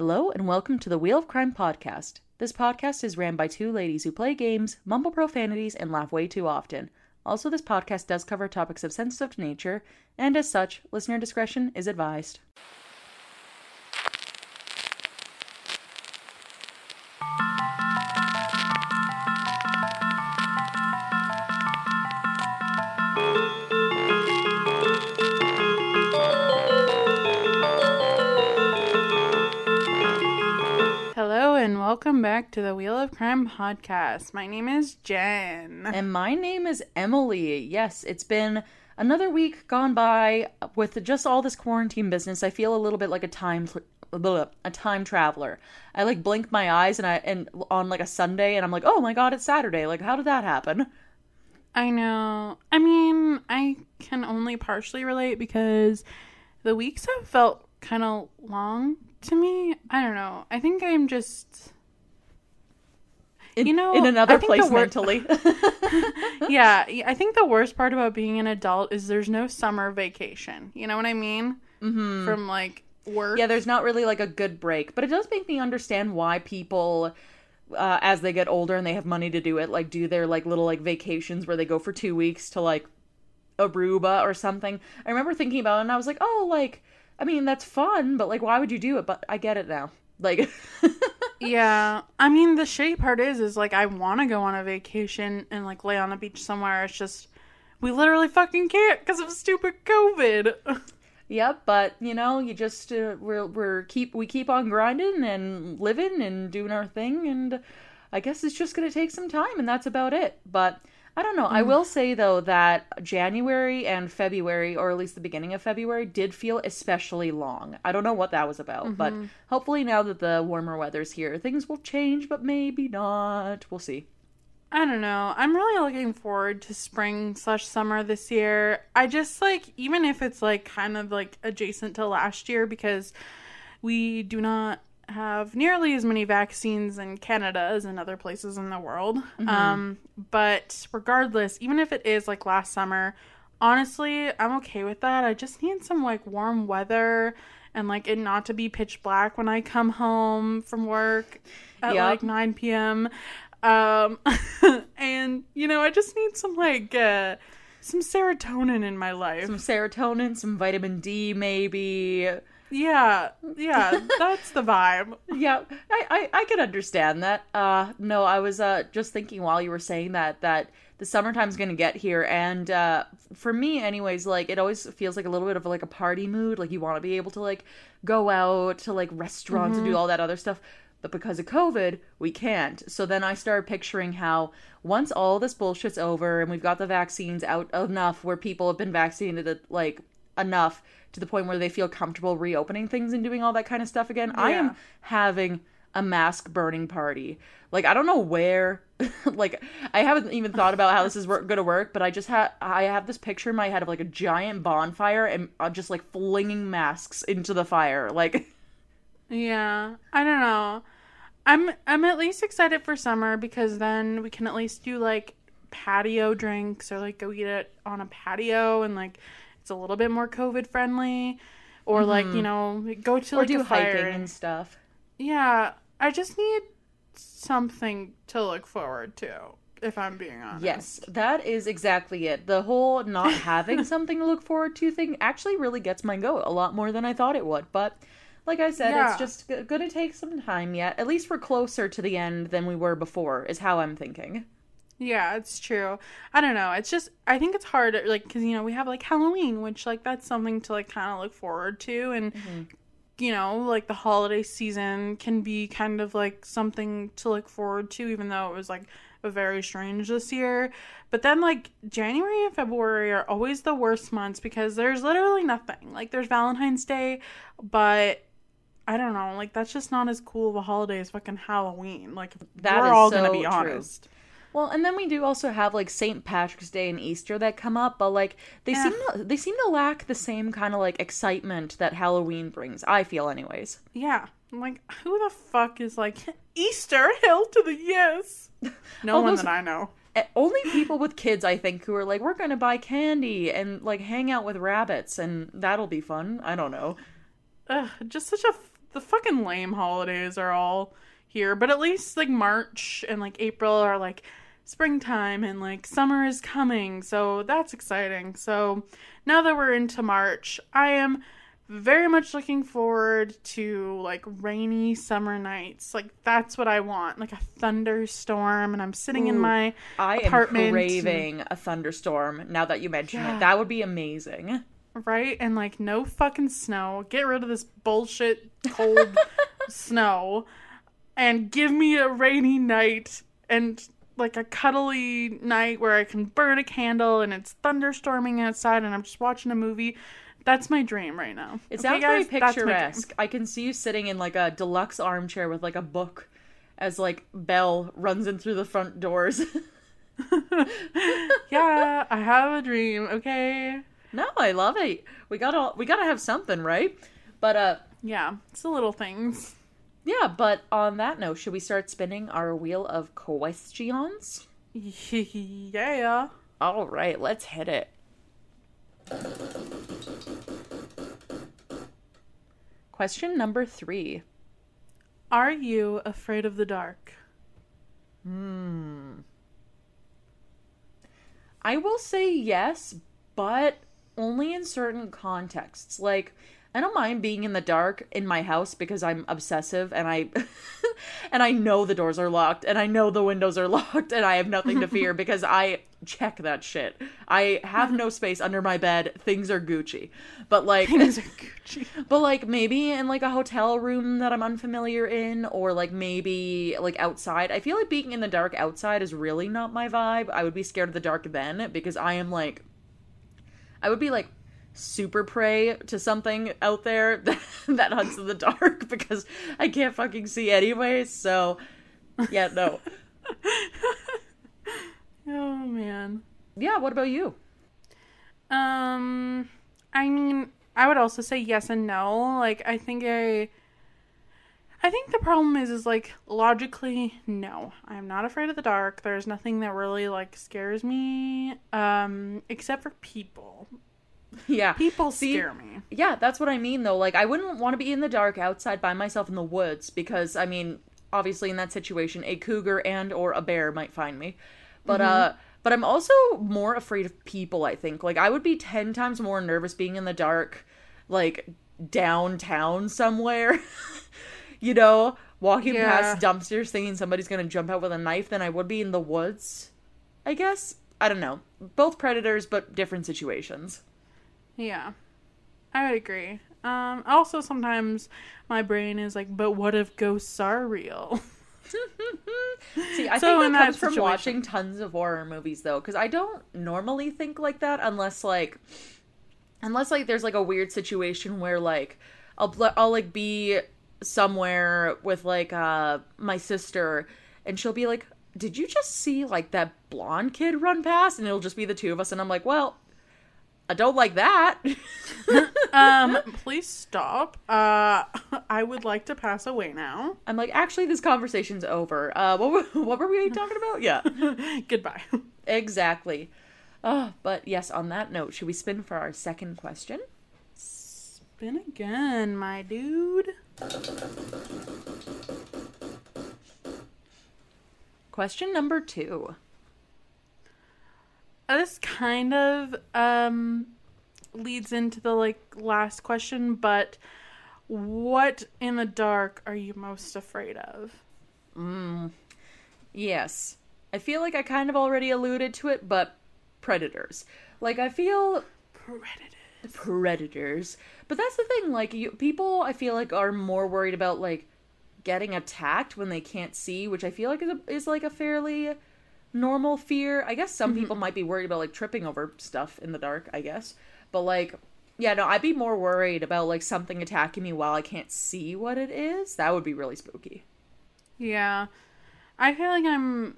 Hello, and welcome to the Wheel of Crime podcast. This podcast is ran by two ladies who play games, mumble profanities, and laugh way too often. Also, this podcast does cover topics of sensitive nature, and as such, listener discretion is advised. Back to the Wheel of Crime podcast. My name is Jen. And my name is Emily. Yes, it's been another week gone by with just all this quarantine business. I feel a little bit like a time a time traveler. I like blink my eyes and I and on like a Sunday and I'm like, "Oh my god, it's Saturday." Like how did that happen? I know. I mean, I can only partially relate because the weeks have felt kind of long to me. I don't know. I think I'm just In, You know, in another place wor- mentally. yeah, I think the worst part about being an adult is there's no summer vacation. You know what I mean? Mm-hmm. From like work. yeah, there's not really like a good break, but it does make me understand why people uh, as they get older and they have money to do it, like do their like little like vacations where they go for 2 weeks to like Aruba or something. I remember thinking about it and I was like, "Oh, like I mean, that's fun, but like why would you do it?" But I get it now. Like Yeah, I mean the shitty part is, is like I want to go on a vacation and like lay on a beach somewhere. It's just we literally fucking can't because of stupid COVID. Yep, but you know, you just uh, we're we're keep we keep on grinding and living and doing our thing, and I guess it's just gonna take some time, and that's about it. But I don't know. I mm. will say though that January and February, or at least the beginning of February, did feel especially long. I don't know what that was about, but mm-hmm. hopefully now that the warmer weather's here, things will change, but maybe not. We'll see. I don't know. I'm really looking forward to spring slash summer this year. I just like even if it's like kind of like adjacent to last year because we do not have nearly as many vaccines in Canada as in other places in the world. Um, but regardless, even if it is like last summer, honestly, I'm okay with that. I just need some like warm weather and like it not to be pitch black when I come home from work at Yep. like 9 p.m. Um, and you know, I just need some like uh, some serotonin in my life. Some serotonin, some vitamin D, maybe. Yeah, yeah, that's the vibe. yeah I, I i can understand that. Uh no i was uh just thinking while you were saying that that the summertime's gonna get here and uh for me anyways like it always feels like a little bit of like a party mood like you want to be able to like go out to like restaurants and do all that other stuff but because of covid we can't. So then i started picturing how once all this bullshit's over and we've got the vaccines out enough where people have been vaccinated like enough to the point where they feel comfortable reopening things and doing all that kind of stuff again i am having a mask burning party. Like I don't know where like I haven't even thought about how this is wor- going to work, but I just have I have this picture in my head of like a giant bonfire and uh, just like flinging masks into the fire. Like Yeah, I don't know. I'm I'm at least excited for summer because then we can at least do like patio drinks or like go eat it on a patio and like it's a little bit more COVID friendly. Or like you know go to Mm-hmm. or like do hiking and stuff. Yeah, I just need something to look forward to. If I'm being honest. Yes, that is exactly it. The whole not having something to look forward to thing actually really gets my goat a lot more than I thought it would. But like I said, Yeah. it's just g- going to take some time yet. At least we're closer to the end than we were before, is how I'm thinking. Yeah, it's true. I don't know. It's just I think it's hard like cuz you know, we have like Halloween, which like that's something to like kind of look forward to and mm-hmm. you know, like the holiday season can be kind of like something to look forward to even though it was like very strange this year. But then like January and February are always the worst months because there's literally nothing. Like there's Valentine's Day, but I don't know, like that's just not as cool of a holiday as fucking Halloween. Like That we're is all gonna so be true. Well, and then we do also have like St. Patrick's Day and Easter that come up, but like they Yeah. seem to, they seem to lack the same kind of like excitement that Halloween brings. I feel, anyways. Yeah. I'm like, who the fuck is like Easter? Hell to the yes. No one those- that I know. Only people with kids, I think, who are like, we're gonna buy candy and like hang out with rabbits, and that'll be fun. I don't know. Ugh, just such a f- the fucking lame holidays are all here, but at least like March and like April are like springtime and like summer is coming. So that's exciting. So now that we're into March, I am very much looking forward to like rainy summer nights. Like that's what I want, like a thunderstorm and I'm sitting in my I am apartment. craving a thunderstorm now that you mention Yeah. it. That would be amazing. right? And like no fucking snow. Get rid of this bullshit cold snow and give me a rainy night and like a cuddly night where I can burn a candle and it's thunderstorming outside and I'm just watching a movie. That's my dream right now. It Okay, sounds guys? very That's my dream. picturesque. I can see you sitting in like a deluxe armchair with like a book as like Belle runs in through the front doors. Yeah, I have a dream, okay? no, I love it. We gotta we gotta have something, right? But uh Yeah, it's the little things. Yeah, but on that note, should we start spinning our wheel of questions? yeah. All right, let's hit it. Question number three. Are you afraid of the dark? Hmm. I will say yes, but only in certain contexts. Like, I don't mind being in the dark in my house because I'm obsessive and I and I know the doors are locked and I know the windows are locked and I have nothing to fear because I check that shit. I have no space under my bed. Things are Gucci. But like Things are Gucci. but like maybe in like a hotel room that I'm unfamiliar in, or like maybe like outside. I feel like being in the dark outside is really not my vibe. I would be scared of the dark then because I am like, I would be like super prey to something out there that, that hunts in the dark because I can't fucking see anyway. So yeah, no. Oh man. Yeah, what about you? Um, I mean, I would also say yes and no. Like, I think I, I think the problem is, is like logically, no, I'm not afraid of the dark. There's nothing that really like scares me, um, except for people. Yeah. People See, scare me. Yeah, that's what I mean though. Like I wouldn't want to be in the dark outside by myself in the woods because I mean, obviously in that situation a cougar and or a bear might find me. But uh but I'm also more afraid of people, I think. Like I would be 10 times more nervous being in the dark like downtown somewhere. you know, walking Yeah. past dumpsters thinking somebody's going to jump out with a knife than I would be in the woods. I guess. I don't know. Both predators but different situations. Yeah, I would agree. Um, also sometimes my brain is like, but what if ghosts are real? See, I So think in that that comes from watching tons of horror movies though, because I don't normally think like that unless like, unless like there's like a weird situation where like I'll I'll like be somewhere with like uh my sister and she'll be like, "Did you just see like that blonde kid run past?" And it'll just be the two of us, and I'm like, "Well." I don't like that. um, please stop. Uh, I would like to pass away now. I'm like, actually, this conversation's over. Uh, what were, what were we talking about? Yeah. Goodbye. Exactly. Oh, but yes, on that note, should we spin for our second question? Spin again, my dude. Question number two. This kind of um leads into the like last question, but what in the dark are you most afraid of? Mm. Yes. I feel like I kind of already alluded to it, but predators. Like, I feel Predators. predators. But that's the thing, like, you, people, I feel like, are more worried about, like, getting attacked when they can't see, which I feel like is, a, is like, a fairly normal fear. I guess some mm-hmm. people might be worried about, like, tripping over stuff in the dark, I guess. But, like, yeah, no, I'd be more worried about, like, something attacking me while I can't see what it is. That would be really spooky. Yeah. I feel like I'm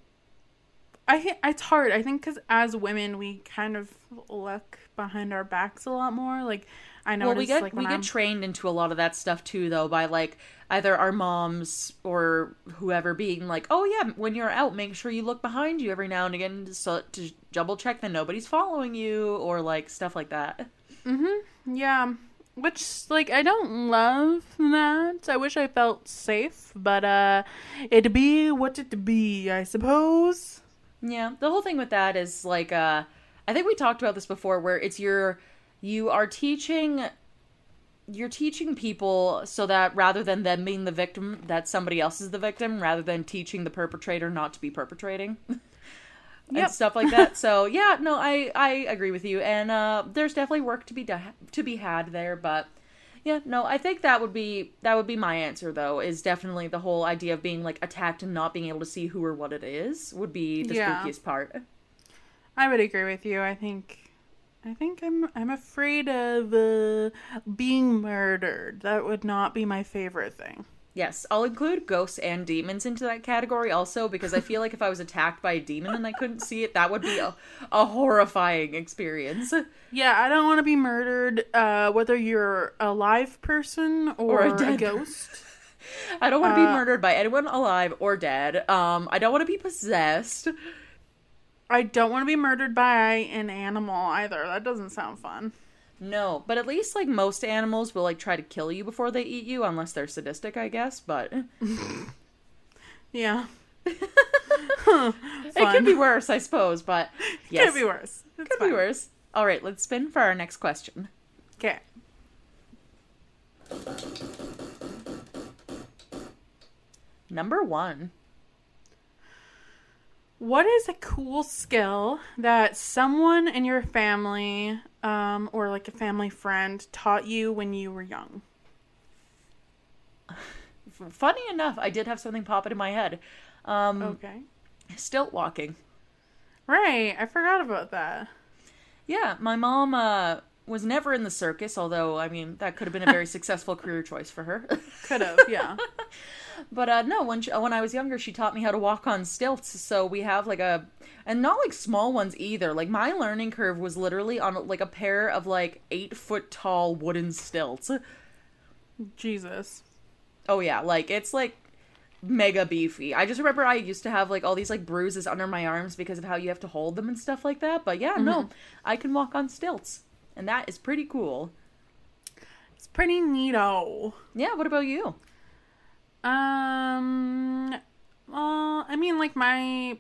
I it's hard. I think cuz as women we kind of look behind our backs a lot more. Like I know Well, we get like we get I'm trained into a lot of that stuff too, though, by like either our moms or whoever being like, "Oh yeah, when you're out, make sure you look behind you every now and again so to double check that nobody's following you," or like stuff like that. Mm-hmm. Yeah. which like I don't love that. I wish I felt safe, but uh it be what it be, I suppose. Yeah, the whole thing with that is like uh I think we talked about this before where it's your you are teaching you're teaching people so that rather than them being the victim that somebody else is the victim rather than teaching the perpetrator not to be perpetrating. Yep. and stuff like that. So yeah, no, I I agree with you, and uh, there's definitely work to be da- to be had there. But yeah, no, I think that would be that would be my answer though. Is definitely the whole idea of being like attacked and not being able to see who or what it is would be the Yeah. spookiest part. I would agree with you. I think I think I'm I'm afraid of uh, being murdered. That would not be my favorite thing. Yes, I'll include ghosts and demons into that category also because I feel like if I was attacked by a demon and I couldn't see it, that would be a, a horrifying experience. Yeah, I don't want to be murdered uh, whether you're a live person or, Or a a, dead ghost. I don't want to be Uh, murdered by anyone alive or dead. Um, I don't want to be possessed. I don't want to be murdered by an animal either. That doesn't sound fun. No, but at least like most animals will like try to kill you before they eat you, unless they're sadistic, I guess. But Yeah. it could be worse, I suppose. But yes, Could be worse. It's Could be worse. All right, let's spin for our next question. Okay. Number one. What is a cool skill that someone in your family um, or like a family friend taught you when you were young? Funny enough, I did have something pop into my head. Um, Okay. Stilt walking. Right. I forgot about that. Yeah, my mom uh, was never in the circus, although I mean that could have been a very successful career choice for her. Could have, yeah. But uh, no, when she, when I was younger, she taught me how to walk on stilts. So we have like a, and not like small ones either. Like my learning curve was literally on like a pair of like eight foot tall wooden stilts. Jesus. Oh yeah, like it's like mega beefy. I just remember I used to have like all these like bruises under my arms because of how you have to hold them and stuff like that. But yeah, no, I can walk on stilts, and that is pretty cool. It's pretty neato. Yeah, what about you? Um, well, I mean, like my.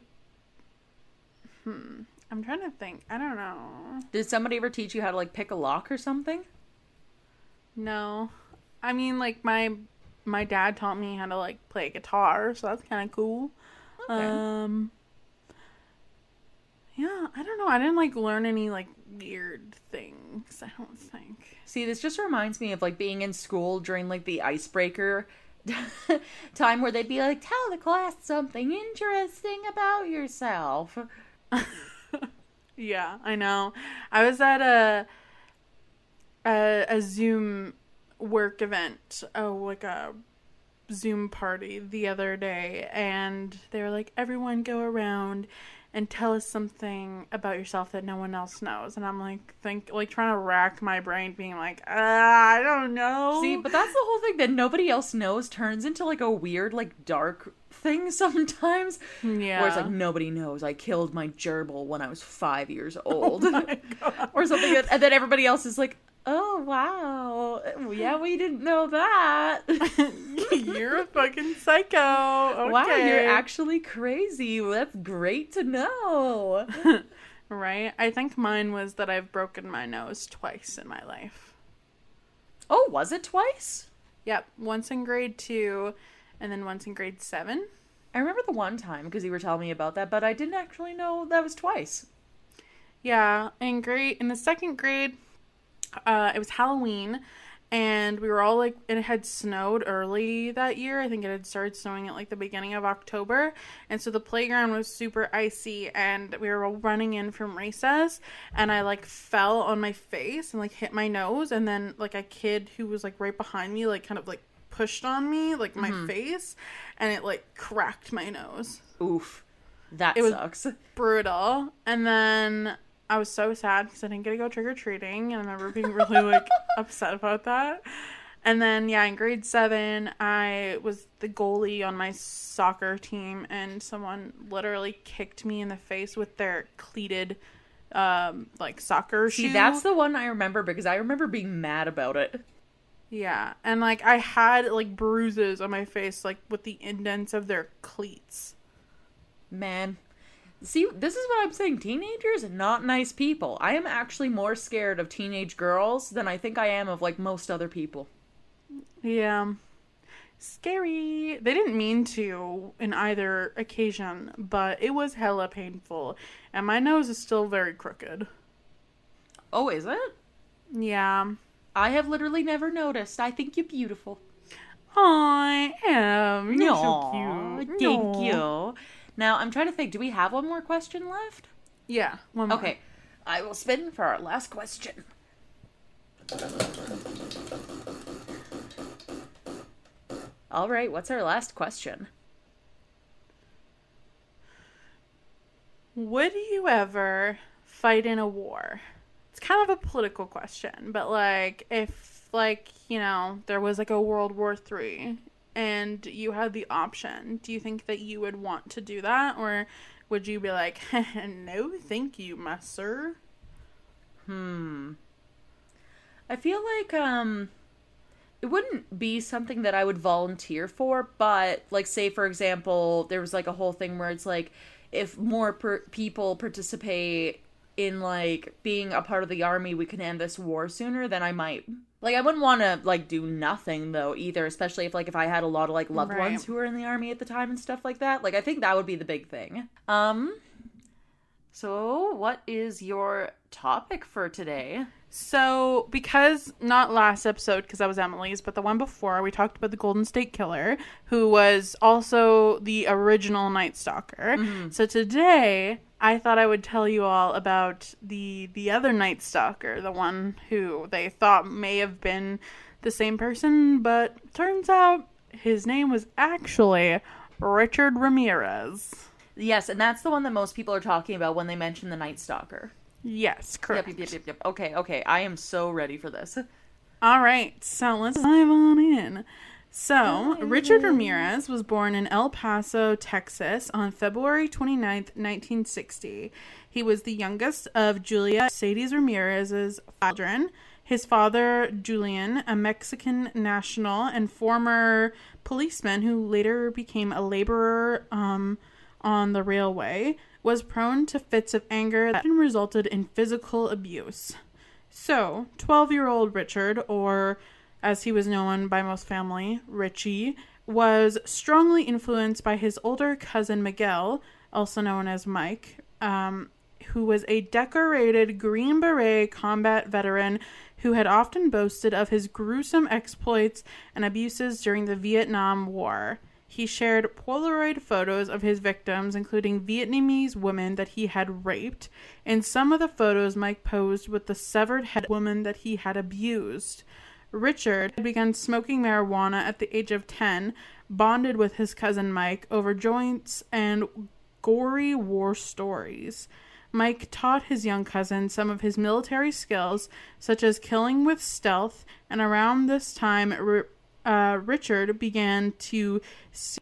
Hmm. I'm trying to think. I don't know. Did somebody ever teach you how to like pick a lock or something? No. I mean, like my my dad taught me how to like play guitar, so that's kind of cool. Okay. Um. Yeah, I don't know. I didn't like learn any like weird things. I don't think. See, this just reminds me of like being in school during like the icebreaker time where they'd be like, tell the class something interesting about yourself. Yeah, I know. I was at a a, a Zoom work event, oh, like a Zoom party the other day, and they were like, "Everyone, go around and tell us something about yourself that no one else knows." And I'm like, think like trying to rack my brain, being like, uh, "I don't know." See, but that's the whole thing that nobody else knows turns into like a weird, like dark thing sometimes. yeah, Where it's like nobody knows I killed my gerbil when I was five years old, my God. or something, and then everybody else is like, "Oh wow, oh, yeah, we didn't know that." you're a fucking psycho. Okay. Wow, you're actually crazy. That's great to know. Right? I think mine was that I've broken my nose twice in my life. Oh, was it twice? Yep, once in grade two and then once in grade seven. I remember the one time because you were telling me about that, but I didn't actually know that was twice. Yeah, in grade in the second grade, uh, it was Halloween, and we were all like, it had snowed early that year. I think it had started snowing at like the beginning of October, and so the playground was super icy, and we were all running in from recess, and I like fell on my face and like hit my nose, and then like a kid who was like right behind me, like kind of like pushed on me, like my face, and it like cracked my nose Oof. That It was- sucks. brutal. And then I was so sad because I didn't get to go trick or treating, and I remember being really like upset about that. And then yeah, in grade seven, I was the goalie on my soccer team, and someone literally kicked me in the face with their cleated um like soccer See, shoe. that's the one I remember because I remember being mad about it. yeah, and like I had like bruises on my face like with the indents of their cleats. Man. See, this is what I'm saying. Teenagers, are not nice people. I am actually more scared of teenage girls than I think I am of like most other people. Yeah. Scary. They didn't mean to in either occasion, but it was hella painful. And my nose is still very crooked. Oh, is it? Yeah. I have literally never noticed. I think you're beautiful. I am. You're Aw, so cute. Thank Aw. you. Now, I'm trying to think. Do we have one more question left? Yeah. One more. Okay. I will spin for our last question. All right, what's our last question? Would you ever fight in a war? It's kind of a political question, but like if like, you know, there was like a World War 3 and you had the option, do you think that you would want to do that or would you be like, "No, thank you, my sir." Hmm. I feel like um it wouldn't be something that I would volunteer for, but like say for example, there was like a whole thing where it's like if more per- people participate in like being a part of the army, we can end this war sooner, then I might. Like I wouldn't want to like do nothing though either, especially if like if I had a lot of like loved Right. ones who were in the army at the time and stuff like that. Like I think that would be the big thing. Um so what is your topic for today? So, because not last episode, because that was Emily's, but the one before, we talked about the Golden State Killer, who was also the original Night Stalker. So today, I thought I would tell you all about the the other Night Stalker, the one who they thought may have been the same person, but turns out his name was actually Richard Ramirez. Yes, and that's the one that most people are talking about when they mention the Night Stalker. Yes, correct. Yep, yep, yep, yep, yep. Okay, okay. I am so ready for this. All right, so let's dive on in. So, Richard Ramirez was born in El Paso, Texas on February 29th, 1960. He was the youngest of Julia Sadie's Ramirez's children. His father, Julian, a Mexican national and former policeman who later became a laborer um, on the railway, was prone to fits of anger that resulted in physical abuse. So, 12 year old Richard, or as he was known by most family, Richie, was strongly influenced by his older cousin Miguel, also known as Mike, um, who was a decorated Green Beret combat veteran who had often boasted of his gruesome exploits and abuses during the Vietnam War. He shared Polaroid photos of his victims, including Vietnamese women that he had raped. In some of the photos, Mike posed with the severed head woman that he had abused. Richard had begun smoking marijuana at the age of 10, bonded with his cousin Mike over joints and gory war stories. Mike taught his young cousin some of his military skills, such as killing with stealth, and around this time, uh, Richard began to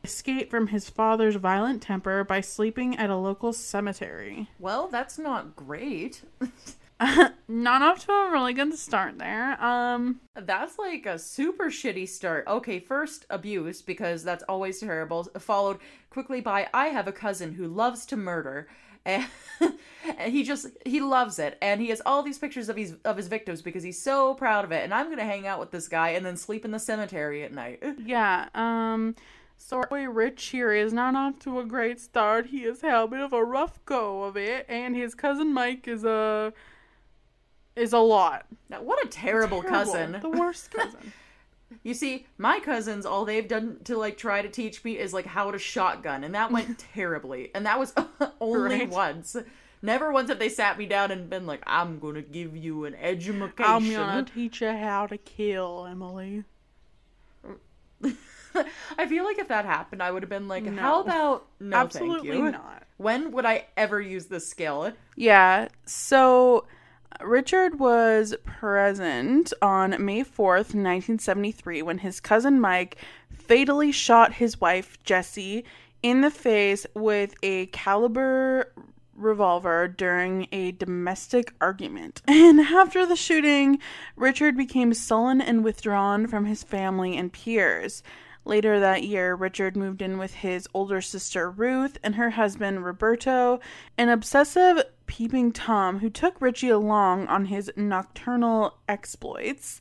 escape from his father's violent temper by sleeping at a local cemetery. Well, that's not great. Not off to a really good start there. Um, That's like a super shitty start. Okay, first abuse because that's always terrible, followed quickly by I have a cousin who loves to murder. And he just he loves it and he has all these pictures of his of his victims because he's so proud of it and I'm going to hang out with this guy and then sleep in the cemetery at night. yeah, um, so boy Rich here is not off to a great start. He has had a bit of a rough go of it, and his cousin Mike is a is a lot. Now, what a terrible, Terrible. cousin. the worst cousin. You see, my cousins, all they've done to like try to teach me is like how to shotgun, and that went terribly. And that was only Right. once. Never once have they sat me down and been like, "I'm gonna give you an education." I'm gonna teach you how to kill, Emily. I feel like if that happened, I would have been like, No. "How about no, Absolutely thank you." not. When would I ever use this skill? Yeah. So Richard was present on May 4th, 1973, when his cousin Mike fatally shot his wife, Jessie, in the face with a caliber revolver during a domestic argument. And after the shooting, Richard became sullen and withdrawn from his family and peers. Later that year, Richard moved in with his older sister Ruth and her husband Roberto, an obsessive peeping Tom who took Richie along on his nocturnal exploits.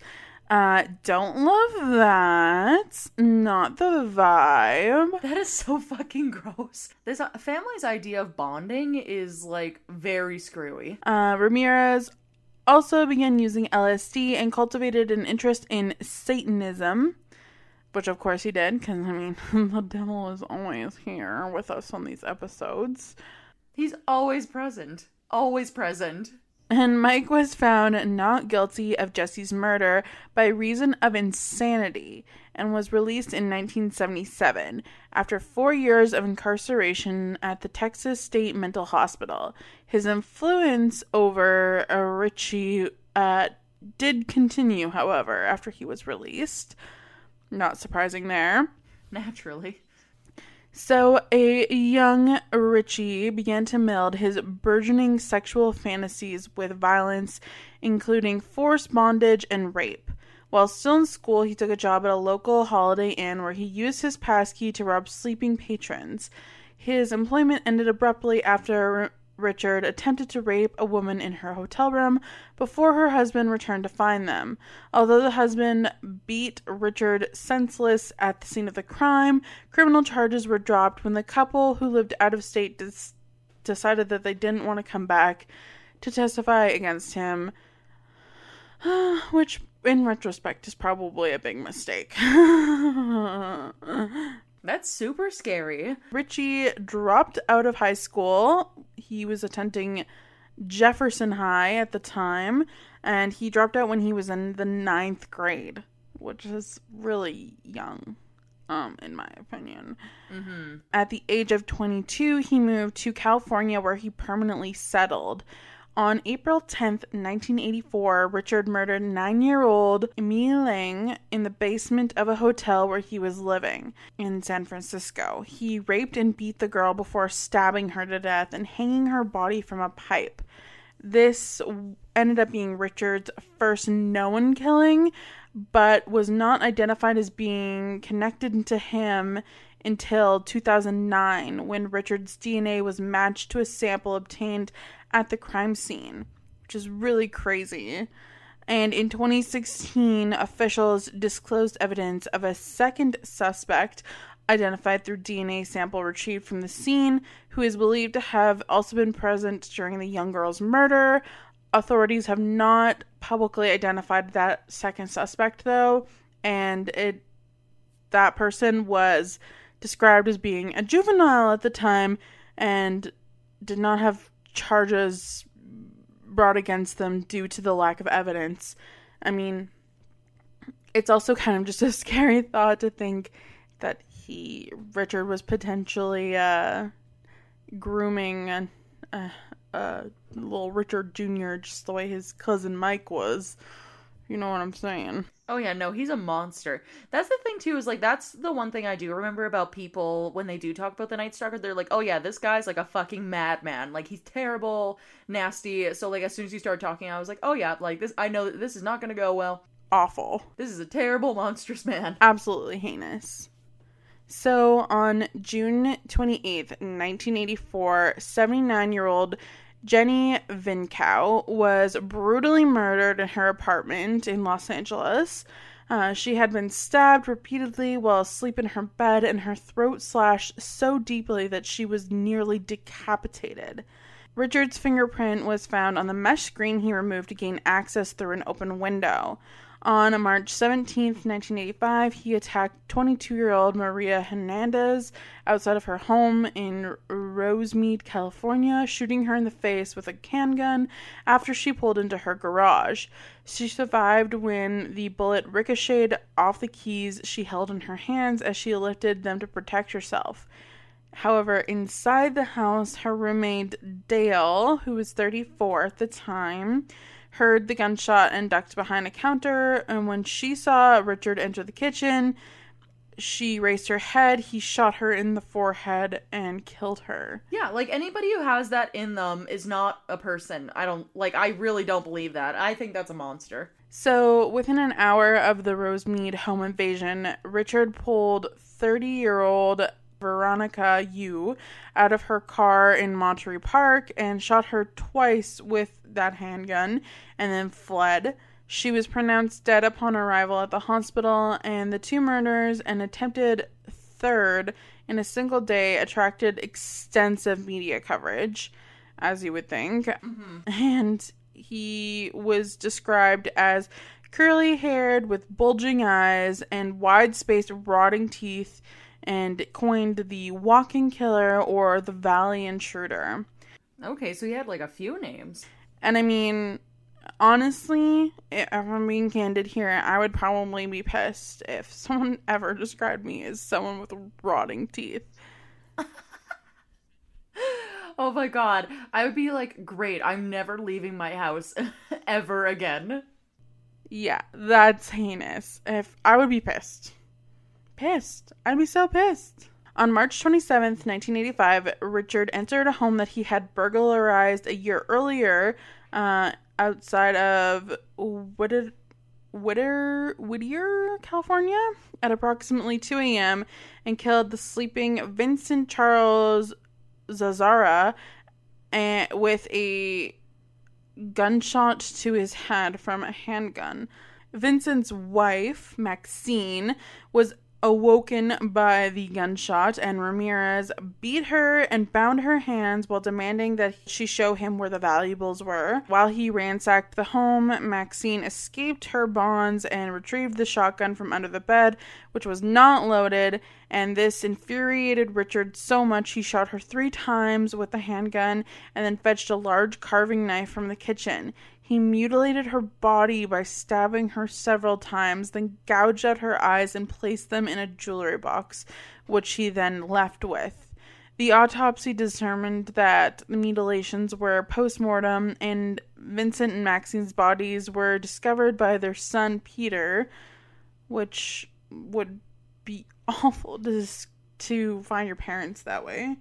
Uh, don't love that. Not the vibe. That is so fucking gross. This uh, family's idea of bonding is like very screwy. Uh, Ramirez also began using LSD and cultivated an interest in Satanism, which of course he did, because I mean, the devil is always here with us on these episodes. He's always present. Always present. And Mike was found not guilty of Jesse's murder by reason of insanity and was released in 1977 after four years of incarceration at the Texas State Mental Hospital. His influence over Richie uh, did continue, however, after he was released. Not surprising there. Naturally. So, a young Richie began to meld his burgeoning sexual fantasies with violence, including forced bondage and rape. While still in school, he took a job at a local Holiday Inn where he used his passkey to rob sleeping patrons. His employment ended abruptly after Richard attempted to rape a woman in her hotel room before her husband returned to find them. Although the husband beat Richard senseless at the scene of the crime, criminal charges were dropped when the couple who lived out of state decided that they didn't want to come back to testify against him, which in retrospect is probably a big mistake. That's super scary. Richie dropped out of high school. He was attending Jefferson High at the time, and he dropped out when he was in the ninth grade, which is really young, um, in my opinion. Mm-hmm. At the age of 22, he moved to California where he permanently settled. On April 10th, 1984, Richard murdered nine year old Mei Leung in the basement of a hotel where he was living in San Francisco. He raped and beat the girl before stabbing her to death and hanging her body from a pipe. This ended up being Richard's first known killing, but was not identified as being connected to him until 2009 when Richard's DNA was matched to a sample obtained at the crime scene, which is really crazy. And in 2016, officials disclosed evidence of a second suspect identified through DNA sample retrieved from the scene, who is believed to have also been present during the young girl's murder. Authorities have not publicly identified that second suspect though, and it that person was described as being a juvenile at the time and did not have charges brought against them due to the lack of evidence. I mean, it's also kind of just a scary thought to think that he Richard was potentially uh, grooming a, a, a little Richard Jr. just the way his cousin Mike was. You know what I'm saying? Oh yeah, no, he's a monster. That's the thing too, is like that's the one thing I do remember about people when they do talk about the Night Stalker, they're like, Oh yeah, this guy's like a fucking madman. Like he's terrible, nasty. So like as soon as you started talking, I was like, Oh yeah, like this I know that this is not gonna go well. Awful. This is a terrible, monstrous man. Absolutely heinous. So on June 28th, 1984, 79 year old Jenny Vincow was brutally murdered in her apartment in Los Angeles. Uh, she had been stabbed repeatedly while asleep in her bed, and her throat slashed so deeply that she was nearly decapitated. Richard's fingerprint was found on the mesh screen he removed to gain access through an open window. On March 17, 1985, he attacked 22 year old Maria Hernandez outside of her home in Rosemead, California, shooting her in the face with a handgun after she pulled into her garage. She survived when the bullet ricocheted off the keys she held in her hands as she lifted them to protect herself. However, inside the house, her roommate Dale, who was 34 at the time, heard the gunshot and ducked behind a counter. And when she saw Richard enter the kitchen, she raised her head, he shot her in the forehead and killed her. Yeah, like anybody who has that in them is not a person. I don't like I really don't believe that. I think that's a monster. So, within an hour of the Rosemead home invasion, Richard pulled 30 year old Veronica Yu out of her car in Monterey Park and shot her twice with that handgun and then fled. She was pronounced dead upon arrival at the hospital, and the two murders and attempted third in a single day attracted extensive media coverage, as you would think. Mm-hmm. And he was described as curly haired with bulging eyes and wide spaced rotting teeth and coined the walking killer or the valley intruder. Okay, so he had like a few names. And I mean, honestly, if I'm being candid here, I would probably be pissed if someone ever described me as someone with rotting teeth. oh my god. I would be like, great, I'm never leaving my house ever again. Yeah, that's heinous. If I would be pissed. Pissed. I'd be so pissed. On March 27th, 1985, Richard entered a home that he had burglarized a year earlier uh, outside of Whittier, Whittier, Whittier, California, at approximately 2 a.m. and killed the sleeping Vincent Charles Zazzara and, with a gunshot to his head from a handgun. Vincent's wife, Maxine, was awoken by the gunshot, and Ramirez beat her and bound her hands while demanding that she show him where the valuables were. While he ransacked the home, Maxine escaped her bonds and retrieved the shotgun from under the bed, which was not loaded, and this infuriated Richard so much he shot her three times with the handgun and then fetched a large carving knife from the kitchen. He mutilated her body by stabbing her several times, then gouged out her eyes and placed them in a jewelry box, which he then left with. The autopsy determined that the mutilations were post mortem, and Vincent and Maxine's bodies were discovered by their son Peter, which would be awful to to find your parents that way.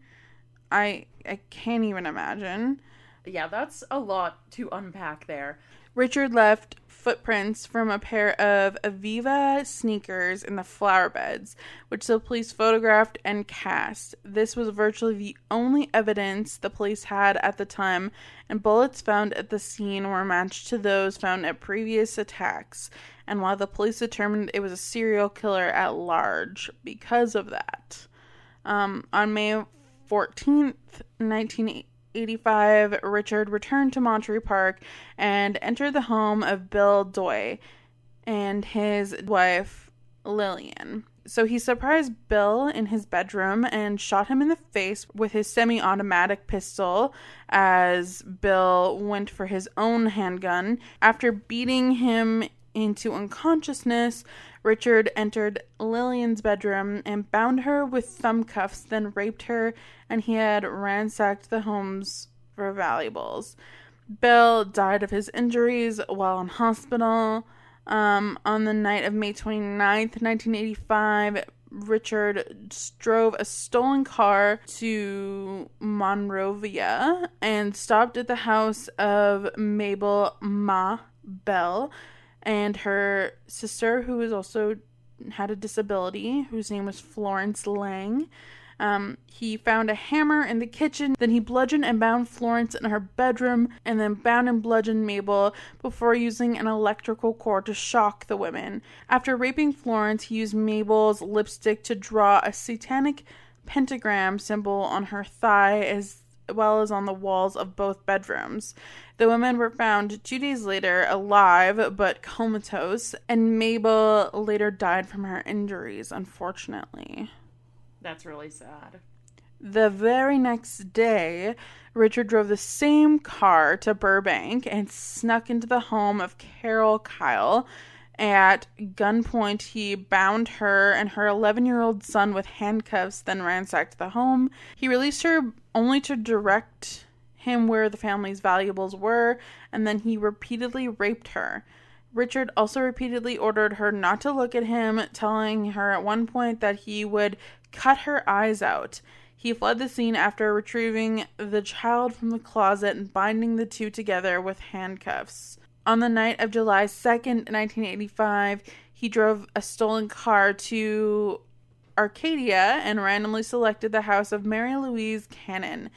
I I can't even imagine yeah, that's a lot to unpack there. Richard left footprints from a pair of Avia sneakers in the flower beds, which the police photographed and cast. This was virtually the only evidence the police had at the time, and bullets found at the scene were matched to those found at previous attacks. And while the police determined it was a serial killer at large because of that, um, on May 14th, 1980. 85, Richard returned to Monterey Park and entered the home of Bill Doi and his wife, Lillian. So he surprised Bill in his bedroom and shot him in the face with his semi automatic pistol as Bill went for his own handgun. After beating him into unconsciousness, Richard entered Lillian's bedroom and bound her with thumb cuffs, then raped her, and he had ransacked the homes for valuables. Bill died of his injuries while in hospital. Um, on the night of May 29th, 1985, Richard drove a stolen car to Monrovia and stopped at the house of Mabel Ma Bell and her sister, who was also had a disability, whose name was Florence Lang. Um, he found a hammer in the kitchen. Then he bludgeoned and bound Florence in her bedroom, and then bound and bludgeoned Mabel before using an electrical cord to shock the women. After raping Florence, he used Mabel's lipstick to draw a satanic pentagram symbol on her thigh as well as on the walls of both bedrooms. The women were found two days later alive but comatose, and Mabel later died from her injuries, unfortunately. That's really sad. The very next day, Richard drove the same car to Burbank and snuck into the home of Carol Kyle. At gunpoint, he bound her and her 11 year old son with handcuffs, then ransacked the home. He released her only to direct him where the family's valuables were, and then he repeatedly raped her. Richard also repeatedly ordered her not to look at him, telling her at one point that he would cut her eyes out. He fled the scene after retrieving the child from the closet and binding the two together with handcuffs. On the night of July 2nd, 1985, he drove a stolen car to Arcadia and randomly selected the house of Mary Louise Cannon,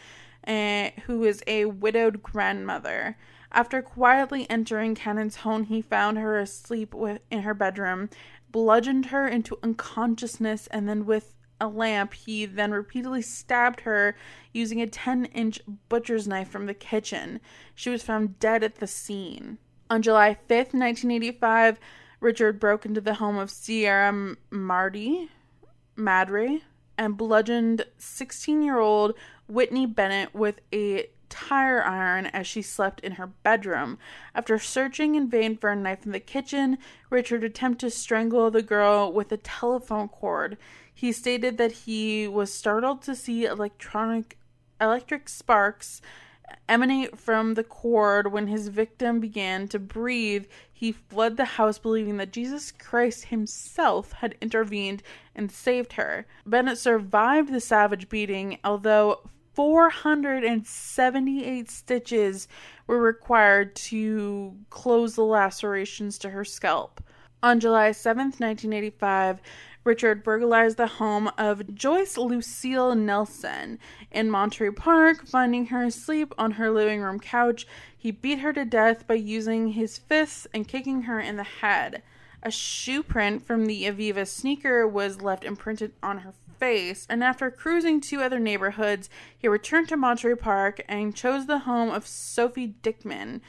uh, who is a widowed grandmother. After quietly entering Cannon's home, he found her asleep with, in her bedroom, bludgeoned her into unconsciousness, and then with a lamp, he then repeatedly stabbed her using a 10 inch butcher's knife from the kitchen. She was found dead at the scene. On July 5th, 1985, Richard broke into the home of Sierra Marty, Madre, and bludgeoned 16 year old Whitney Bennett with a tire iron as she slept in her bedroom. After searching in vain for a knife in the kitchen, Richard attempted to strangle the girl with a telephone cord. He stated that he was startled to see electronic electric sparks emanate from the cord when his victim began to breathe. He fled the house believing that Jesus Christ himself had intervened and saved her. Bennett survived the savage beating, although 478 stitches were required to close the lacerations to her scalp. On July 7, 1985, Richard burglarized the home of Joyce Lucille Nelson in Monterey Park, finding her asleep on her living room couch. He beat her to death by using his fists and kicking her in the head. A shoe print from the Avia sneaker was left imprinted on her face, and after cruising two other neighborhoods, he returned to Monterey Park and chose the home of Sophie Dickman.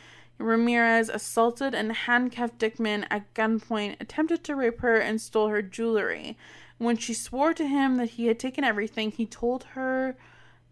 Ramirez assaulted and handcuffed Dickman at gunpoint, attempted to rape her, and stole her jewelry. When she swore to him that he had taken everything, he told her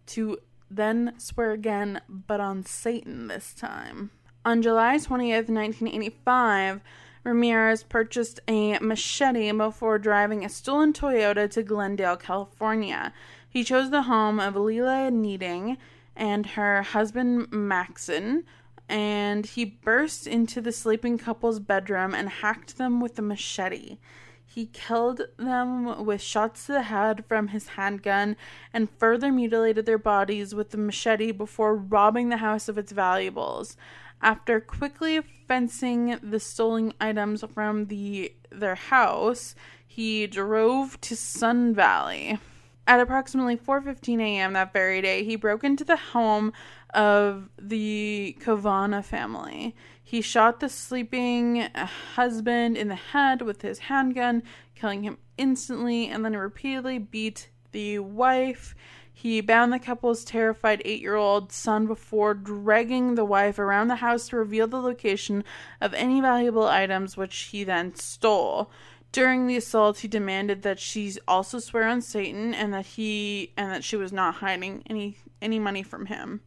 to then swear again, but on Satan this time. On July 20th, 1985, Ramirez purchased a machete before driving a stolen Toyota to Glendale, California. He chose the home of Lela Kneiding and her husband Maxon, and he burst into the sleeping couple's bedroom and hacked them with a machete. He killed them with shots to the head from his handgun and further mutilated their bodies with the machete before robbing the house of its valuables. After quickly fencing the stolen items from the their house, he drove to Sun Valley. At approximately 4:15 a.m. that very day, he broke into the home of the Khovananth family. He shot the sleeping husband in the head with his handgun, killing him instantly, and then repeatedly beat the wife he bound the couple's terrified eight year old son before dragging the wife around the house to reveal the location of any valuable items, which he then stole. During the assault, he demanded that she also swear on Satan and that he and that she was not hiding any any money from him.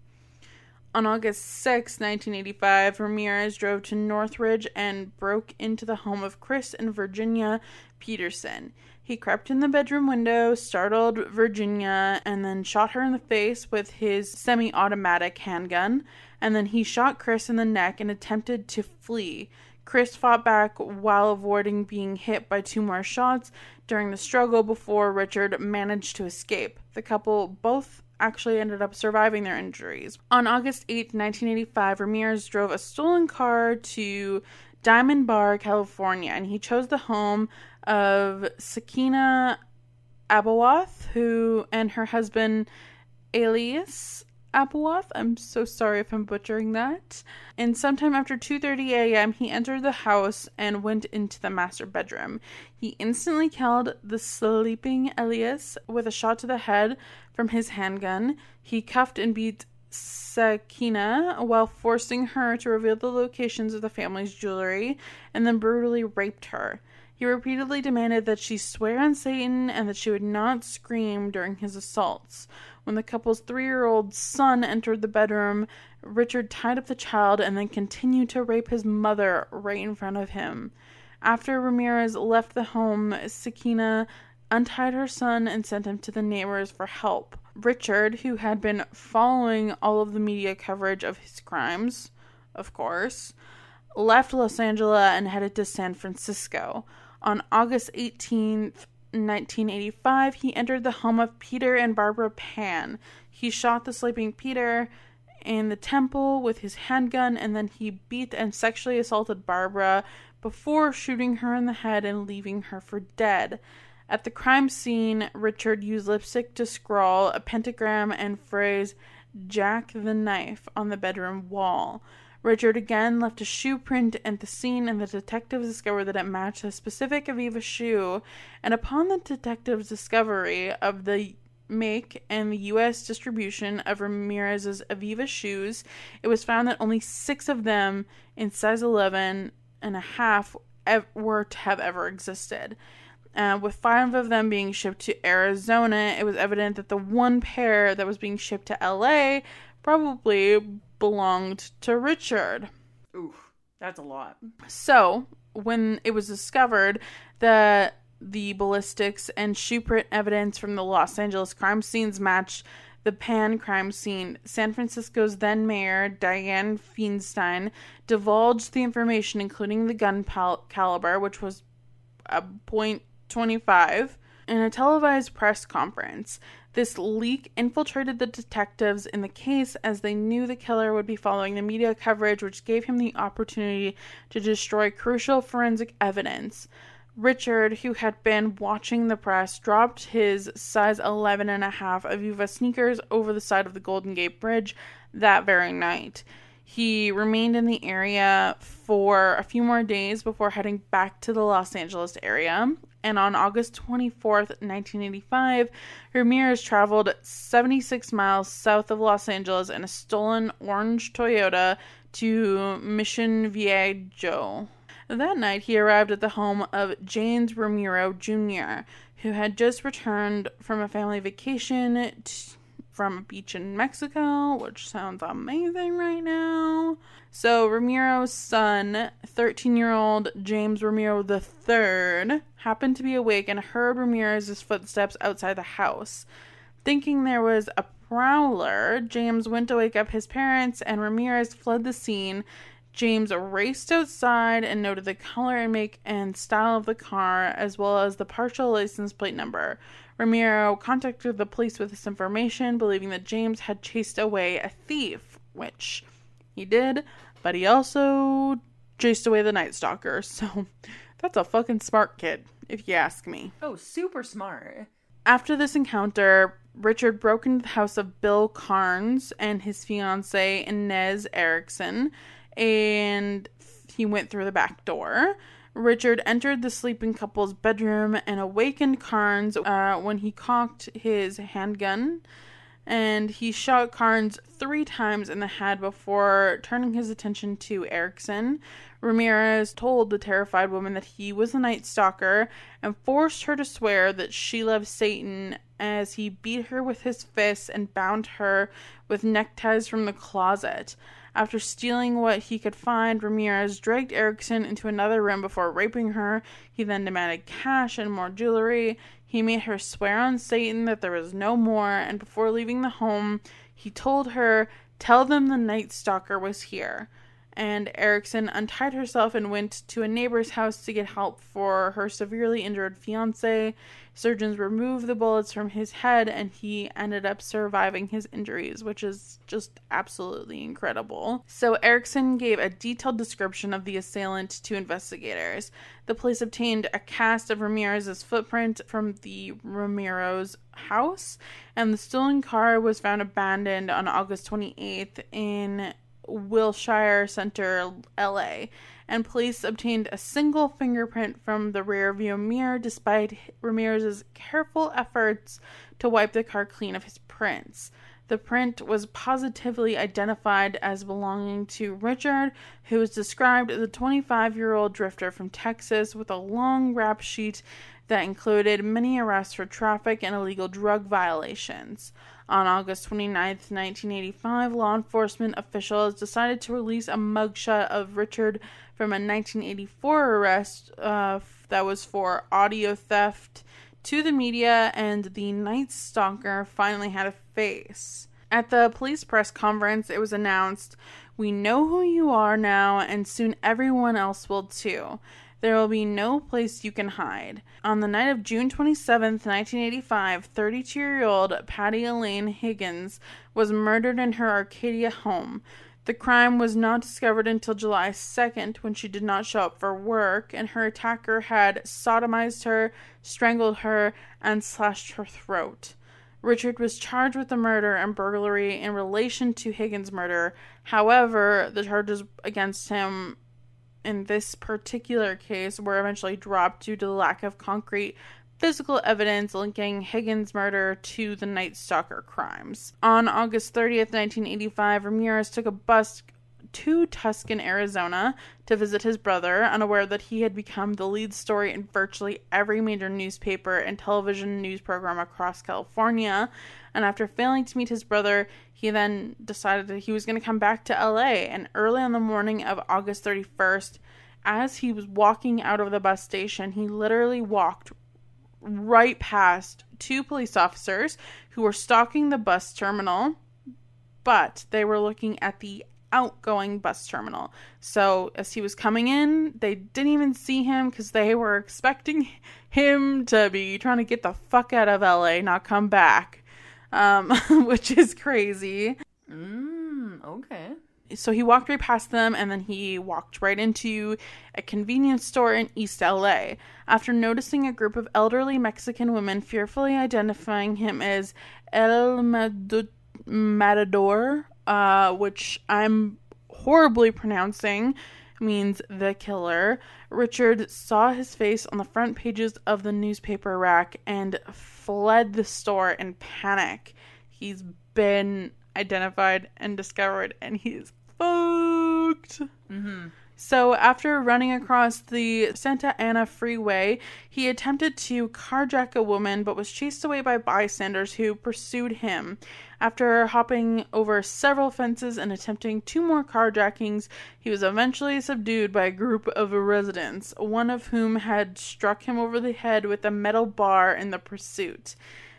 On August 6, 1985, Ramirez drove to Northridge and broke into the home of Chris and Virginia Peterson. He crept in the bedroom window, startled Virginia, and then shot her in the face with his semi automatic handgun. And then he shot Chris in the neck and attempted to flee. Chris fought back while avoiding being hit by two more shots during the struggle before Richard managed to escape. The couple both actually ended up surviving their injuries. On August 8, 1985, Ramirez drove a stolen car to Diamond Bar, California, and he chose the home of Sakina Abowath, who and her husband Elyas Abowath. I'm so sorry if I'm butchering that. And sometime after 2:30 a.m., he entered the house and went into the master bedroom. He instantly killed the sleeping Elyas with a shot to the head from his handgun. He cuffed and beat Sakina while forcing her to reveal the locations of the family's jewelry and then brutally raped her. He repeatedly demanded that she swear on Satan and that she would not scream during his assaults. When the couple's three year old son entered the bedroom, Richard tied up the child and then continued to rape his mother right in front of him. After Ramirez left the home, Sakina untied her son and sent him to the neighbors for help. Richard, who had been following all of the media coverage of his crimes, of course, left Los Angeles and headed to San Francisco. On August 18th, 1985, he entered the home of Peter and Barbara Pan. He shot the sleeping Peter in the temple with his handgun and then he beat and sexually assaulted Barbara before shooting her in the head and leaving her for dead. At the crime scene, Richard used lipstick to scrawl a pentagram and phrase Jack the Knife on the bedroom wall. Richard again left a shoe print at the scene, and the detectives discovered that it matched a specific Avia shoe. And upon the detectives' discovery of the make and the U.S. distribution of Ramirez's Avia shoes, it was found that only six of them in size 11 and a half were to have ever existed. Uh, with five of them being shipped to Arizona, it was evident that the one pair that was being shipped to LA probably belonged to Richard. Ooh, that's a lot. So, when it was discovered that the ballistics and shoe print evidence from the Los Angeles crime scenes matched the Pan crime scene, San Francisco's then mayor, Dianne Feinstein, divulged the information, including the gun pal- caliber, which was a .25, in a televised press conference. This leak infiltrated the detectives in the case as they knew the killer would be following the media coverage, which gave him the opportunity to destroy crucial forensic evidence. Richard, who had been watching the press, dropped his size 11 and a half Avia sneakers over the side of the Golden Gate Bridge that very night. He remained in the area for a few more days before heading back to the Los Angeles area and on August 24th, 1985, Ramirez traveled 76 miles south of Los Angeles in a stolen orange Toyota to Mission Viejo. That night, he arrived at the home of James Romero Jr., who had just returned from a family vacation from a beach in Mexico, which sounds amazing right now. So, Ramiro's son, 13 year old James Romero III, happened to be awake and heard Ramirez's footsteps outside the house. Thinking there was a prowler, James went to wake up his parents, and Ramirez fled the scene. James raced outside and noted the color and make and style of the car, as well as the partial license plate number. Ramiro contacted the police with this information, believing that James had chased away a thief, which he did, but he also chased away the Night Stalker. So that's a fucking smart kid, if you ask me. Oh, super smart. After this encounter, Richard broke into the house of Bill Carns and his fiancee Inez Erickson, and he went through the back door. Richard entered the sleeping couple's bedroom and awakened Carns uh, when he cocked his handgun. And he shot Carns three times in the head before turning his attention to Erickson. Ramirez told the terrified woman that he was the Night Stalker and forced her to swear that she loved Satan as he beat her with his fists and bound her with neckties from the closet. After stealing what he could find, Ramirez dragged Erickson into another room before raping her. He then demanded cash and more jewelry. He made her swear on Satan that there was no more, and before leaving the home, he told her, Tell them the Night Stalker was here and Erickson untied herself and went to a neighbor's house to get help for her severely injured fiance. Surgeons removed the bullets from his head and he ended up surviving his injuries, which is just absolutely incredible. So, Erickson gave a detailed description of the assailant to investigators. The police obtained a cast of Ramirez's footprint from the Ramirez house, and the stolen car was found abandoned on August 28th in Wilshire Center, LA, and police obtained a single fingerprint from the rearview mirror despite Ramirez's careful efforts to wipe the car clean of his prints. The print was positively identified as belonging to Richard, who was described as a 25 year old drifter from Texas with a long rap sheet that included many arrests for traffic and illegal drug violations. On August 29, 1985, law enforcement officials decided to release a mugshot of Richard from a 1984 arrest uh, that was for audio theft to the media, and the Night Stalker finally had a face. At the police press conference, it was announced We know who you are now, and soon everyone else will too. There will be no place you can hide. On the night of June 27, 1985, 32 year old Patty Elaine Higgins was murdered in her Arcadia home. The crime was not discovered until July 2nd when she did not show up for work, and her attacker had sodomized her, strangled her, and slashed her throat. Richard was charged with the murder and burglary in relation to Higgins' murder. However, the charges against him in this particular case were eventually dropped due to the lack of concrete physical evidence linking Higgins' murder to the Night Stalker crimes. On August 30th, 1985, Ramirez took a bus to Tucson, Arizona to visit his brother, unaware that he had become the lead story in virtually every major newspaper and television news program across California. And after failing to meet his brother, he then decided that he was going to come back to LA. And early on the morning of August 31st, as he was walking out of the bus station, he literally walked right past two police officers who were stalking the bus terminal, but they were looking at the outgoing bus terminal. So as he was coming in, they didn't even see him because they were expecting him to be trying to get the fuck out of LA, not come back, um, which is crazy. Mm, okay. So he walked right past them and then he walked right into a convenience store in East LA. After noticing a group of elderly Mexican women fearfully identifying him as El Matador, uh, which I'm horribly pronouncing, means the killer. Richard saw his face on the front pages of the newspaper rack and fled the store in panic. He's been identified and discovered, and he's fucked. Mm-hmm. So, after running across the Santa Ana freeway, he attempted to carjack a woman but was chased away by bystanders who pursued him. After hopping over several fences and attempting two more carjackings, he was eventually subdued by a group of residents, one of whom had struck him over the head with a metal bar in the pursuit.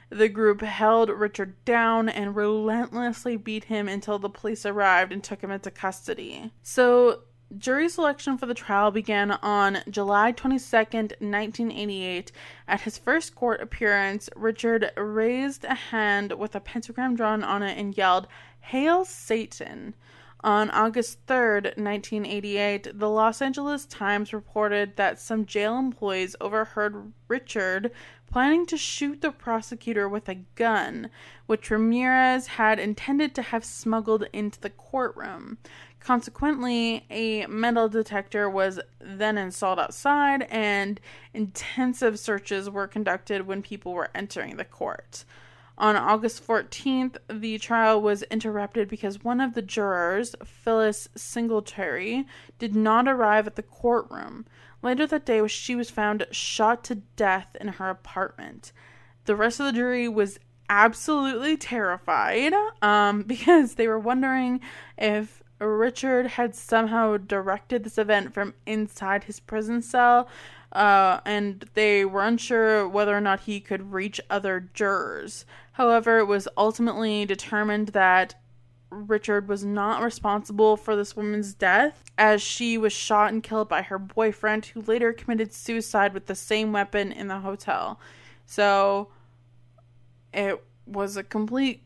The group held Richard down and relentlessly beat him until the police arrived and took him into custody. So, Jury selection for the trial began on July 22, 1988. At his first court appearance, Richard raised a hand with a pentagram drawn on it and yelled, Hail Satan! On August 3, 1988, the Los Angeles Times reported that some jail employees overheard Richard planning to shoot the prosecutor with a gun, which Ramirez had intended to have smuggled into the courtroom. Consequently, a metal detector was then installed outside, and intensive searches were conducted when people were entering the court. On August 14th, the trial was interrupted because one of the jurors, Phyllis Singletary, did not arrive at the courtroom. Later that day, she was found shot to death in her apartment. The rest of the jury was absolutely terrified um, because they were wondering if Richard had somehow directed this event from inside his prison cell, uh, and they were unsure whether or not he could reach other jurors. However, it was ultimately determined that Richard was not responsible for this woman's death, as she was shot and killed by her boyfriend, who later committed suicide with the same weapon in the hotel. So it was a complete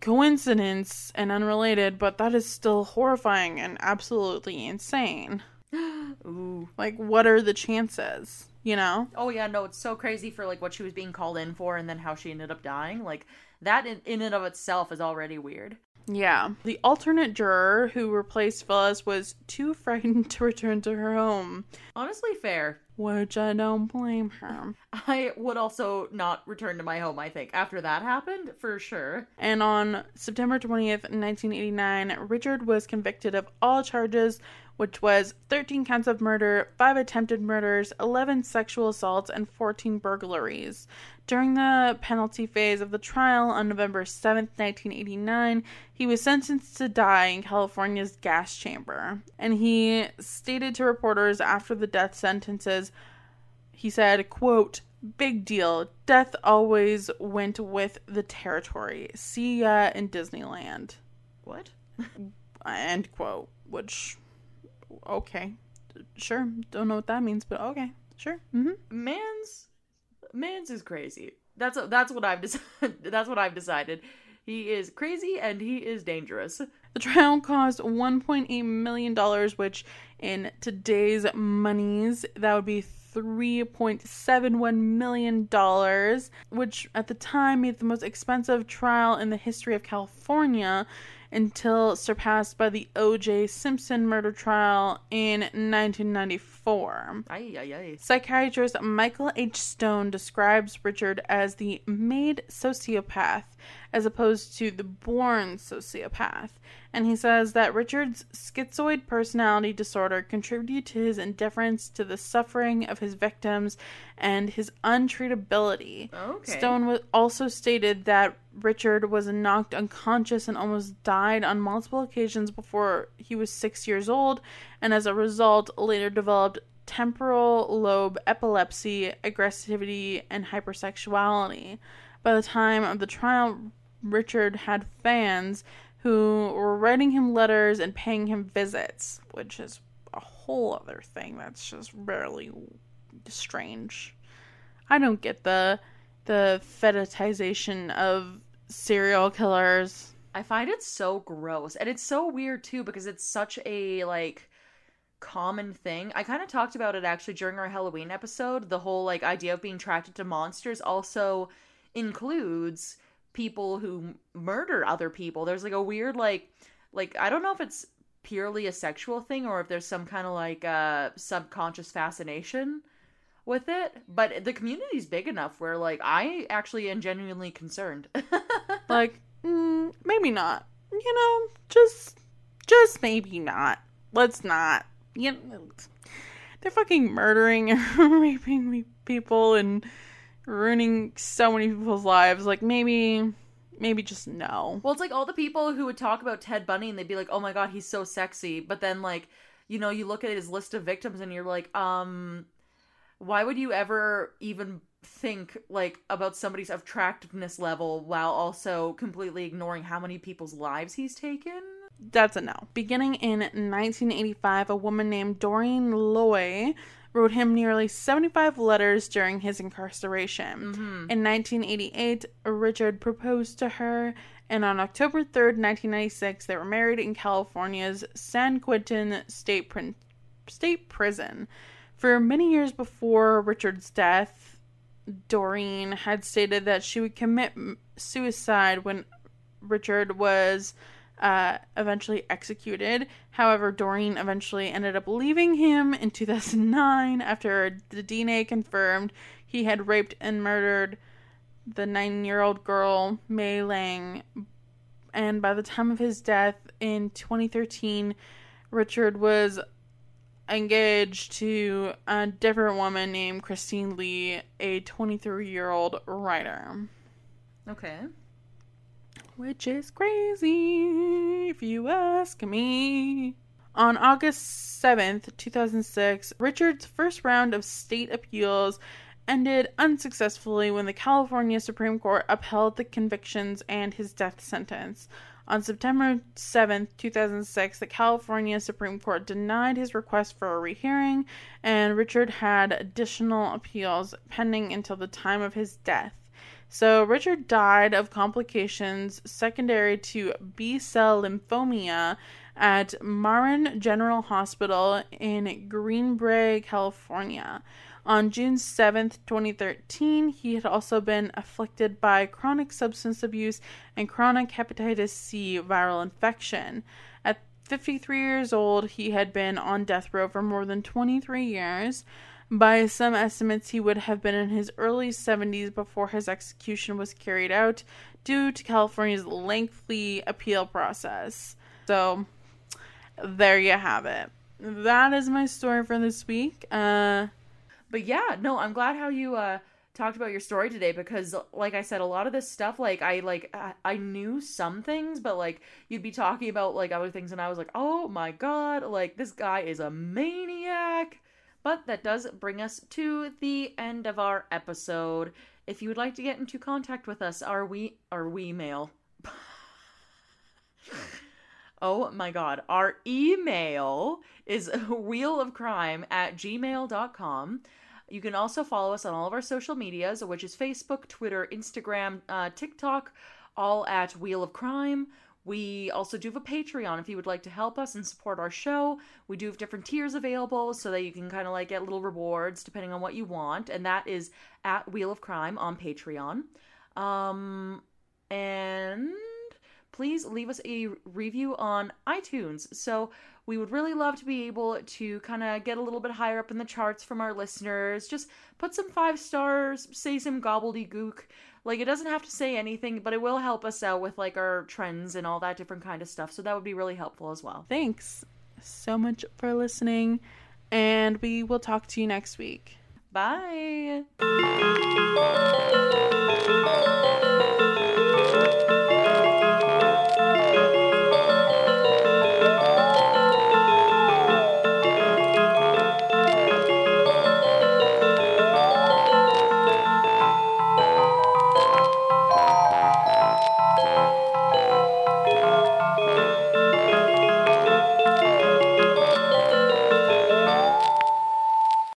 coincidence and unrelated, but that is still horrifying and absolutely insane. Ooh. Like, what are the chances? You know? Oh yeah, no, it's so crazy for like what she was being called in for and then how she ended up dying. Like that in, in and of itself is already weird. Yeah. The alternate juror who replaced Phyllis was too frightened to return to her home. Honestly, fair. Which I don't blame her. I would also not return to my home, I think. After that happened, for sure. And on September 20th, 1989, Richard was convicted of all charges, which was 13 counts of murder, 5 attempted murders, 11 sexual assaults, and 14 burglaries. During the penalty phase of the trial on November 7th, 1989, he was sentenced to die in California's gas chamber. And he stated to reporters after the death sentences, he said, quote, big deal. Death always went with the territory. See ya in Disneyland. What? End quote. Which, okay, sure. Don't know what that means, but okay, sure. Mm-hmm. Mans, Mans is crazy. That's that's what I've decided. that's what I've decided. He is crazy and he is dangerous. The trial cost 1.8 million dollars, which in today's monies that would be 3.71 million dollars, which at the time made the most expensive trial in the history of California until surpassed by the O.J. Simpson murder trial in 1994. Aye, aye, aye. Psychiatrist Michael H. Stone describes Richard as the made sociopath as opposed to the born sociopath. And he says that Richard's schizoid personality disorder contributed to his indifference to the suffering of his victims and his untreatability. Okay. Stone also stated that Richard was knocked unconscious and almost died on multiple occasions before he was six years old, and as a result, later developed temporal lobe epilepsy, aggressivity, and hypersexuality. By the time of the trial, Richard had fans who were writing him letters and paying him visits, which is a whole other thing that's just really strange. I don't get the the fetishization of serial killers. I find it so gross. And it's so weird too because it's such a like common thing. I kind of talked about it actually during our Halloween episode. The whole like idea of being attracted to monsters also includes people who murder other people. There's like a weird like like I don't know if it's purely a sexual thing or if there's some kind of like uh subconscious fascination with it, but the community's big enough where like I actually am genuinely concerned. Like, mm, maybe not. You know, just just maybe not. Let's not. You know, they're fucking murdering and raping people and ruining so many people's lives. Like maybe maybe just no. Well, it's like all the people who would talk about Ted Bundy and they'd be like, "Oh my god, he's so sexy," but then like, you know, you look at his list of victims and you're like, um, why would you ever even think like about somebody's attractiveness level while also completely ignoring how many people's lives he's taken? That's a no. Beginning in 1985, a woman named Doreen Lioy wrote him nearly 75 letters during his incarceration. Mm-hmm. In 1988, Richard proposed to her, and on October 3rd, 1996, they were married in California's San Quentin State, Prin- State Prison. For many years before Richard's death, Doreen had stated that she would commit suicide when Richard was uh, eventually executed. However, Doreen eventually ended up leaving him in 2009 after the DNA confirmed he had raped and murdered the nine year old girl, Mei Leung. And by the time of his death in 2013, Richard was engaged to a different woman named Christine Lee, a 23 year old writer. Okay. Which is crazy, if you ask me. On August 7th, 2006, Richard's first round of state appeals ended unsuccessfully when the California Supreme Court upheld the convictions and his death sentence. On September 7th, 2006, the California Supreme Court denied his request for a rehearing, and Richard had additional appeals pending until the time of his death. So, Richard died of complications secondary to B cell lymphoma at Marin General Hospital in Greenbrae, California. On June 7th, 2013, he had also been afflicted by chronic substance abuse and chronic hepatitis C viral infection. At 53 years old, he had been on death row for more than 23 years. By some estimates, he would have been in his early 70s before his execution was carried out due to California's lengthy appeal process. So, there you have it. That is my story for this week. Uh, But yeah, no, I'm glad how you uh talked about your story today because like I said a lot of this stuff like I like I, I knew some things but like you'd be talking about like other things and I was like, "Oh my god, like this guy is a maniac." But that does bring us to the end of our episode. If you would like to get into contact with us, our we our we mail. oh my god. Our email is wheelofcrime at gmail.com. You can also follow us on all of our social medias, which is Facebook, Twitter, Instagram, uh, TikTok, all at Wheel of Crime. We also do have a Patreon if you would like to help us and support our show. We do have different tiers available so that you can kind of like get little rewards depending on what you want, and that is at Wheel of Crime on Patreon. Um, and please leave us a review on iTunes. So we would really love to be able to kind of get a little bit higher up in the charts from our listeners. Just put some five stars, say some gobbledygook. Like it doesn't have to say anything, but it will help us out with like our trends and all that different kind of stuff. So that would be really helpful as well. Thanks so much for listening, and we will talk to you next week. Bye.